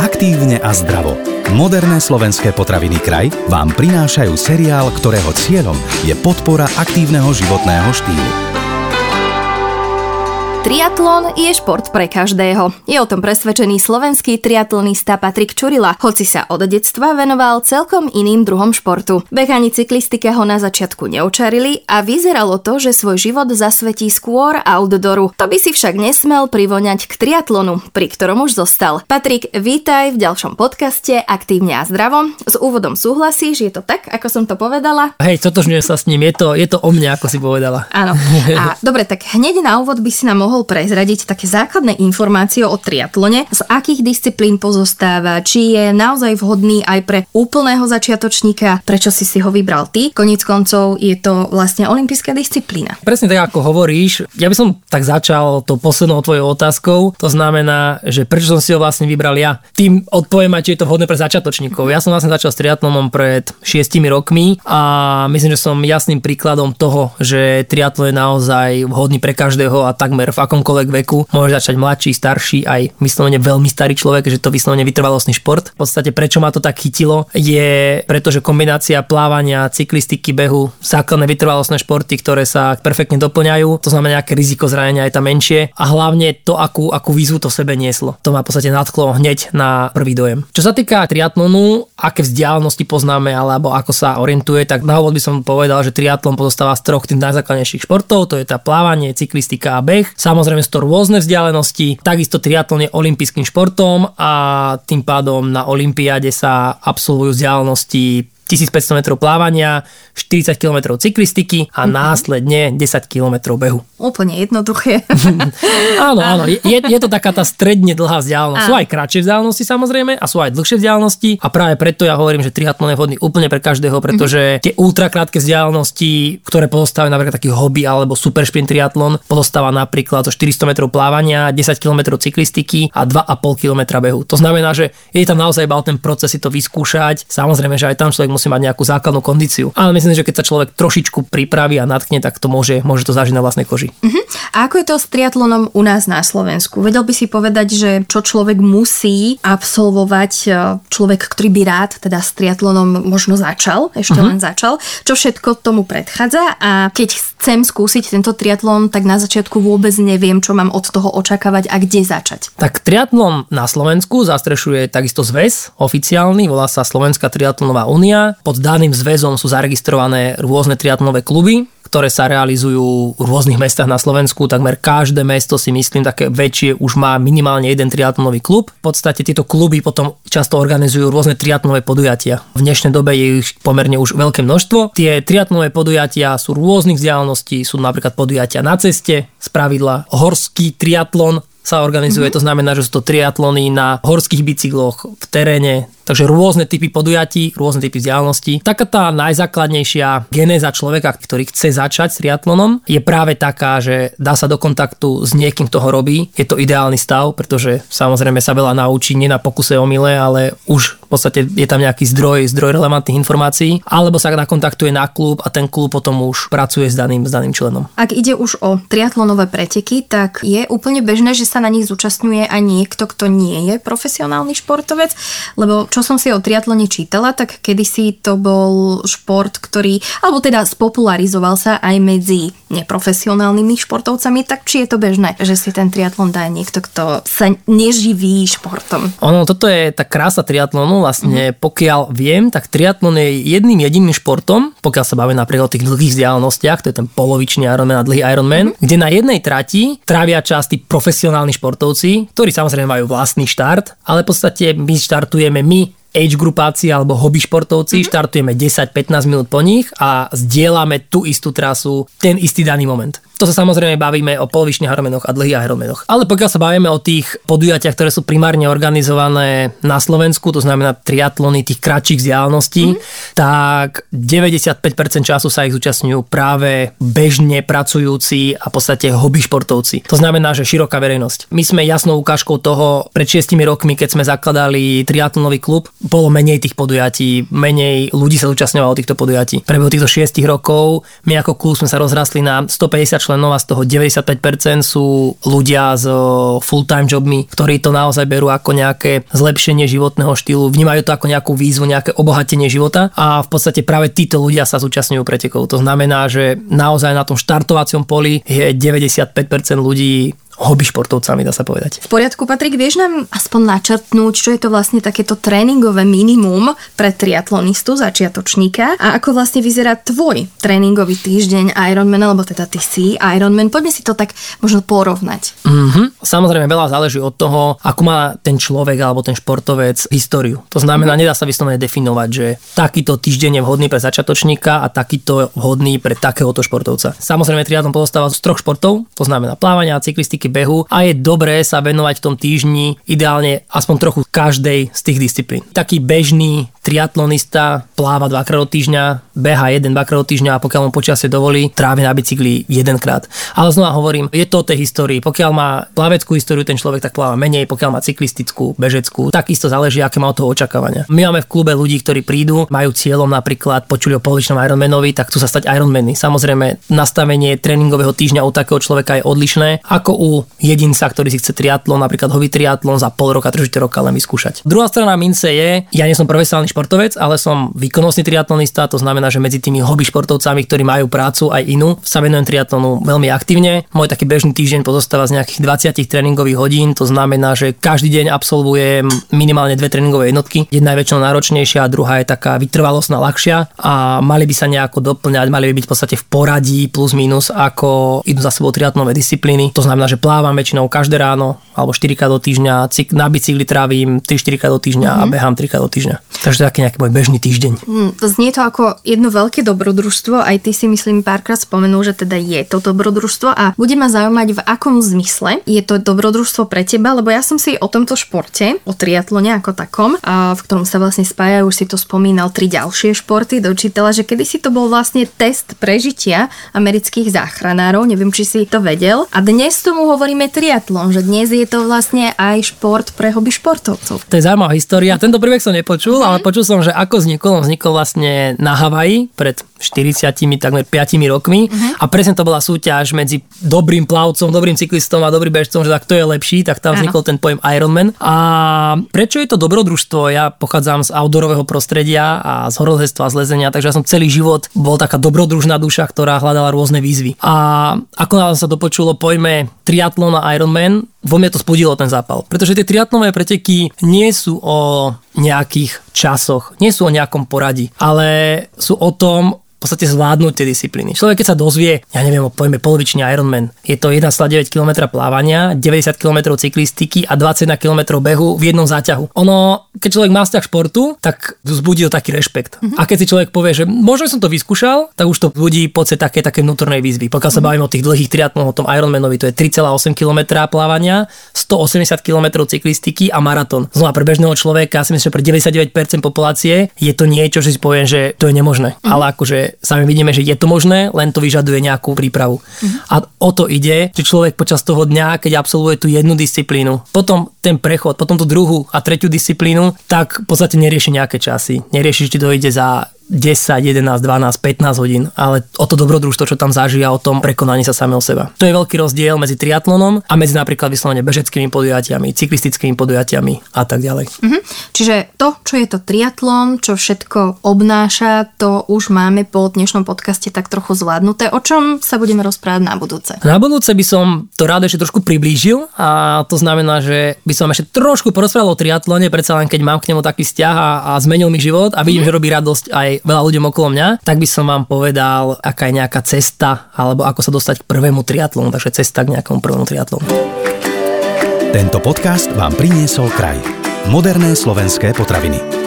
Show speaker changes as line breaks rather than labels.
Aktívne a zdravo. Moderné slovenské potraviny kraj vám prinášajú seriál, ktorého cieľom je podpora aktívneho životného štýlu.
Triatlon je šport pre každého. Je o tom presvedčený slovenský triatlonista Patrik Čurila, hoci sa od detstva venoval celkom iným druhom športu. Beh ani cyklistika ho na začiatku neočarili a vyzeralo to, že svoj život zasvetí skôr outdooru. To by si však nesmel privoňať k triatlonu, pri ktorom už zostal. Patrik, vítaj v ďalšom podcaste Aktívne a zdravo. S úvodom súhlasíš, je to tak, ako som to povedala?
Hej, totožňujem sa s ním, je to, je to o mne, ako si povedala.
Áno. A dobre, tak hneď na úvod by si nám mohol prezradiť také základné informácie o triatlone, z akých disciplín pozostáva, či je naozaj vhodný aj pre úplného začiatočníka, prečo si si ho vybral ty. Koniec koncov je to vlastne olimpijská disciplína.
Presne tak, ako hovoríš. Ja by som tak začal to poslednou tvojou otázkou. To znamená, že prečo som si ho vlastne vybral ja. Tým odpoviem aj, či je to vhodné pre začiatočníkov. Ja som vlastne začal s triatlonom pred šiestimi rokmi a myslím, že som jasným príkladom toho, že triatlon je naozaj vhodný pre každého a takmer v akomkoľvek veku, môže začať mladší, starší, aj vyslovene veľmi starý človek, že to vyslovene vytrvalostný šport. V podstate prečo ma to tak chytilo, je preto, že kombinácia plávania, cyklistiky, behu, základné vytrvalostné športy, ktoré sa perfektne doplňajú, to znamená nejaké riziko zranenia je tam menšie a hlavne to, akú, akú výzvu to sebe nieslo. To ma v podstate nadchlo hneď na prvý dojem. Čo sa týka triatlonu, aké vzdialenosti poznáme alebo ako sa orientuje, tak na úvod by som povedal, že triatlon pozostáva z troch tých najzákladnejších športov, to je tá plávanie, cyklistika a beh. Samozrejme to rôzne vzdialenosti. Takisto triatlon je olympijským športom a tým pádom na olympiáde sa absolvujú vzdialenosti 1500 metrov plávania, 40 km cyklistiky a mhm. následne 10 km behu.
Úplne jednoduché.
áno, áno, je, je to taká tá stredne dlhá vzdialenosť. Sú aj kratšie vzdialenosti samozrejme a sú aj dlhšie vzdialenosti a práve preto ja hovorím, že triatlon je vhodný úplne pre každého, pretože mm-hmm. tie ultrakrátke vzdialenosti, ktoré pozostávajú napríklad taký hobby alebo super sprint triatlon, pozostáva napríklad zo 400 metrov plávania, 10 km cyklistiky a 2,5 km behu. To znamená, že je tam naozaj iba ten proces si to vyskúšať. Samozrejme, že aj tam človek musí mať nejakú základnú kondíciu. Ale myslím, že keď sa človek trošičku pripraví a natkne, tak to môže, môže to zažiť na vlastnej koži.
Uh-huh. A ako je to s triatlonom u nás na Slovensku? Vedel by si povedať, že čo človek musí absolvovať, e, človek, ktorý by rád teda s triatlonom možno začal, ešte uh-huh. len začal, čo všetko tomu predchádza a keď chcem skúsiť tento triatlon, tak na začiatku vôbec neviem, čo mám od toho očakávať a kde začať.
Tak triatlon na Slovensku zastrešuje takisto zväz oficiálny, volá sa Slovenská triatlonová únia pod daným zväzom sú zaregistrované rôzne triatlonové kluby, ktoré sa realizujú v rôznych mestách na Slovensku. Takmer každé mesto si myslím také väčšie už má minimálne jeden triatlonový klub. V podstate tieto kluby potom často organizujú rôzne triatlonové podujatia. V dnešnej dobe je ich pomerne už veľké množstvo. Tie triatlonové podujatia sú rôznych vzdialeností, sú napríklad podujatia na ceste, z pravidla horský triatlon, sa organizuje. Mm-hmm. To znamená, že sú to triatlony na horských bicykloch v teréne, takže rôzne typy podujatí, rôzne typy vzdialeností. Taká tá najzákladnejšia genéza človeka, ktorý chce začať s triatlonom, je práve taká, že dá sa do kontaktu s niekým, kto ho robí. Je to ideálny stav, pretože samozrejme sa veľa naučí nie na pokuse o mile, ale už podstate je tam nejaký zdroj, zdroj relevantných informácií, alebo sa nakontaktuje na klub a ten klub potom už pracuje s daným, s daným členom.
Ak ide už o triatlonové preteky, tak je úplne bežné, že sa na nich zúčastňuje aj niekto, kto nie je profesionálny športovec, lebo čo som si o triatlone čítala, tak kedysi to bol šport, ktorý, alebo teda spopularizoval sa aj medzi neprofesionálnymi športovcami, tak či je to bežné, že si ten triatlon dá niekto, kto sa neživí športom?
Ono, toto je tá krása triatlonu, vlastne mm-hmm. pokiaľ viem, tak triatlon je jedným jediným športom, pokiaľ sa bavíme napríklad o tých dlhých vzdialenostiach, to je ten polovičný Ironman a dlhý Ironman, mm-hmm. kde na jednej trati trávia časti profesionálni profesionálni športovci, ktorí samozrejme majú vlastný štart, ale v podstate my štartujeme my age grupáci alebo hobby športovci, mm-hmm. štartujeme 10-15 minút po nich a zdieľame tú istú trasu ten istý daný moment. To sa samozrejme bavíme o polovičných Ironmanoch a dlhých Ironmanoch. Ale pokiaľ sa bavíme o tých podujatiach, ktoré sú primárne organizované na Slovensku, to znamená triatlony tých kratších vzdialeností, mm. tak 95% času sa ich zúčastňujú práve bežne pracujúci a v podstate hobby športovci. To znamená, že široká verejnosť. My sme jasnou ukážkou toho, pred 6 rokmi, keď sme zakladali triatlonový klub, bolo menej tých podujatí, menej ľudí sa zúčastňovalo týchto podujatí. Prebehu týchto 6 rokov my ako klub sme sa rozrastli na 150 členov a z toho 95% sú ľudia s full-time jobmi, ktorí to naozaj berú ako nejaké zlepšenie životného štýlu, vnímajú to ako nejakú výzvu, nejaké obohatenie života a v podstate práve títo ľudia sa zúčastňujú pretekov. To znamená, že naozaj na tom štartovacom poli je 95% ľudí hobby športovcami, dá sa povedať.
V poriadku, Patrik, vieš nám aspoň načrtnúť, čo je to vlastne takéto tréningové minimum pre triatlonistu, začiatočníka a ako vlastne vyzerá tvoj tréningový týždeň Ironman, alebo teda ty si Ironman. Poďme si to tak možno porovnať.
Mm-hmm. Samozrejme, veľa záleží od toho, ako má ten človek alebo ten športovec históriu. To znamená, mm-hmm. nedá sa vyslovene definovať, že takýto týždeň je vhodný pre začiatočníka a takýto vhodný pre takéhoto športovca. Samozrejme, triatlon pozostáva z troch športov, to znamená plávania, cyklistiky, behu a je dobré sa venovať v tom týždni ideálne aspoň trochu každej z tých disciplín. Taký bežný triatlonista pláva dvakrát do týždňa, beha jeden dvakrát do týždňa a pokiaľ mu počasie dovolí, trávi na bicykli jedenkrát. Ale znova hovorím, je to o tej histórii. Pokiaľ má plaveckú históriu ten človek, tak pláva menej, pokiaľ má cyklistickú, bežeckú, takisto záleží, aké má o toho očakávania. My máme v klube ľudí, ktorí prídu, majú cieľom napríklad počuli o polovičnom Ironmanovi, tak chcú sa stať Ironmany. Samozrejme, nastavenie tréningového týždňa u takého človeka je odlišné ako u jedinca, ktorý si chce triatlon, napríklad hobby triatlon za pol roka, trošku roka len vyskúšať. Druhá strana mince je, ja nie som profesionálny športovec, ale som výkonnostný triatlonista, to znamená, že medzi tými hobby športovcami, ktorí majú prácu aj inú, sa venujem triatlonu veľmi aktívne. Môj taký bežný týždeň pozostáva z nejakých 20 tréningových hodín, to znamená, že každý deň absolvujem minimálne dve tréningové jednotky. Jedna je väčšinou náročnejšia druhá je taká vytrvalostná ľahšia a mali by sa nejako doplňať, mali by byť v podstate v poradí plus minus, ako idú za sebou triatlonové disciplíny. To znamená, že plávam väčšinou každé ráno alebo 4 krát do týždňa, na bicykli trávim 3-4 krát do týždňa mm-hmm. a mhm. behám 3 krát do týždňa. Takže to je taký nejaký môj bežný týždeň.
Mm, znie to ako jedno veľké dobrodružstvo, aj ty si myslím párkrát spomenul, že teda je to dobrodružstvo a bude ma zaujímať v akom zmysle je to dobrodružstvo pre teba, lebo ja som si o tomto športe, o triatlone ako takom, a v ktorom sa vlastne spájajú, už si to spomínal, tri ďalšie športy, dočítala, že kedy si to bol vlastne test prežitia amerických záchranárov, neviem, či si to vedel. A dnes tomu hovoríme triatlon, že dnes je to vlastne aj šport pre hobby športovcov.
To je zaujímavá história. Tento príbeh som nepočul, mm. ale počul som, že ako vznikol, vznikol vlastne na Havaji pred 40, takmer 5 rokmi uh-huh. a presne to bola súťaž medzi dobrým plavcom, dobrým cyklistom a dobrým bežcom, že tak to je lepší, tak tam vznikol ten pojem Ironman. A prečo je to dobrodružstvo? Ja pochádzam z outdoorového prostredia a z horolezestva, z lezenia, takže ja som celý život bol taká dobrodružná duša, ktorá hľadala rôzne výzvy. A ako nám sa dopočulo pojme triatlon a Ironman, vo mne to spodilo ten zápal. Pretože tie triatlonové preteky nie sú o nejakých časoch, nie sú o nejakom poradí, ale sú o tom, podstate zvládnuť tie disciplíny. Človek, keď sa dozvie, ja neviem, pojme polovičný Ironman, je to 1,9 km plávania, 90 km cyklistiky a 21 km behu v jednom záťahu. Ono, keď človek má vzťah športu, tak vzbudí to taký rešpekt. Mm-hmm. A keď si človek povie, že možno som to vyskúšal, tak už to budí pocit také, také vnútornej výzvy. Pokiaľ mm-hmm. sa bavíme o tých dlhých triatlonoch, o tom Ironmanovi, to je 3,8 km plávania, 180 km cyklistiky a maratón. Znova pre bežného človeka, si myslím, že pre 99% populácie je to niečo, že si poviem, že to je nemožné. Mm-hmm. Ale akože sami vidíme, že je to možné, len to vyžaduje nejakú prípravu. Mm-hmm. A o to ide, že človek počas toho dňa, keď absolvuje tú jednu disciplínu, potom ten prechod, potom tú druhú a tretiu disciplínu, tak v podstate nerieši nejaké časy. Nerieši, či to ide za 10, 11, 12, 15 hodín, ale o to dobrodružstvo, čo tam zažia, o tom prekonaní sa samého seba. To je veľký rozdiel medzi triatlonom a medzi napríklad vyslovene bežeckými podujatiami, cyklistickými podujatiami a tak ďalej.
Mhm. Čiže to, čo je to triatlon, čo všetko obnáša, to už máme po dnešnom podcaste tak trochu zvládnuté. O čom sa budeme rozprávať na budúce?
Na budúce by som to rád ešte trošku priblížil a to znamená, že by som ešte trošku porozprával o triatlone, predsa len keď mám k nemu taký vzťah a, a zmenil mi život a vidím, mm. že robí radosť aj veľa ľuďom okolo mňa, tak by som vám povedal, aká je nejaká cesta, alebo ako sa dostať k prvému triatlonu, takže cesta k nejakému prvému triatlonu.
Tento podcast vám priniesol kraj. Moderné slovenské potraviny.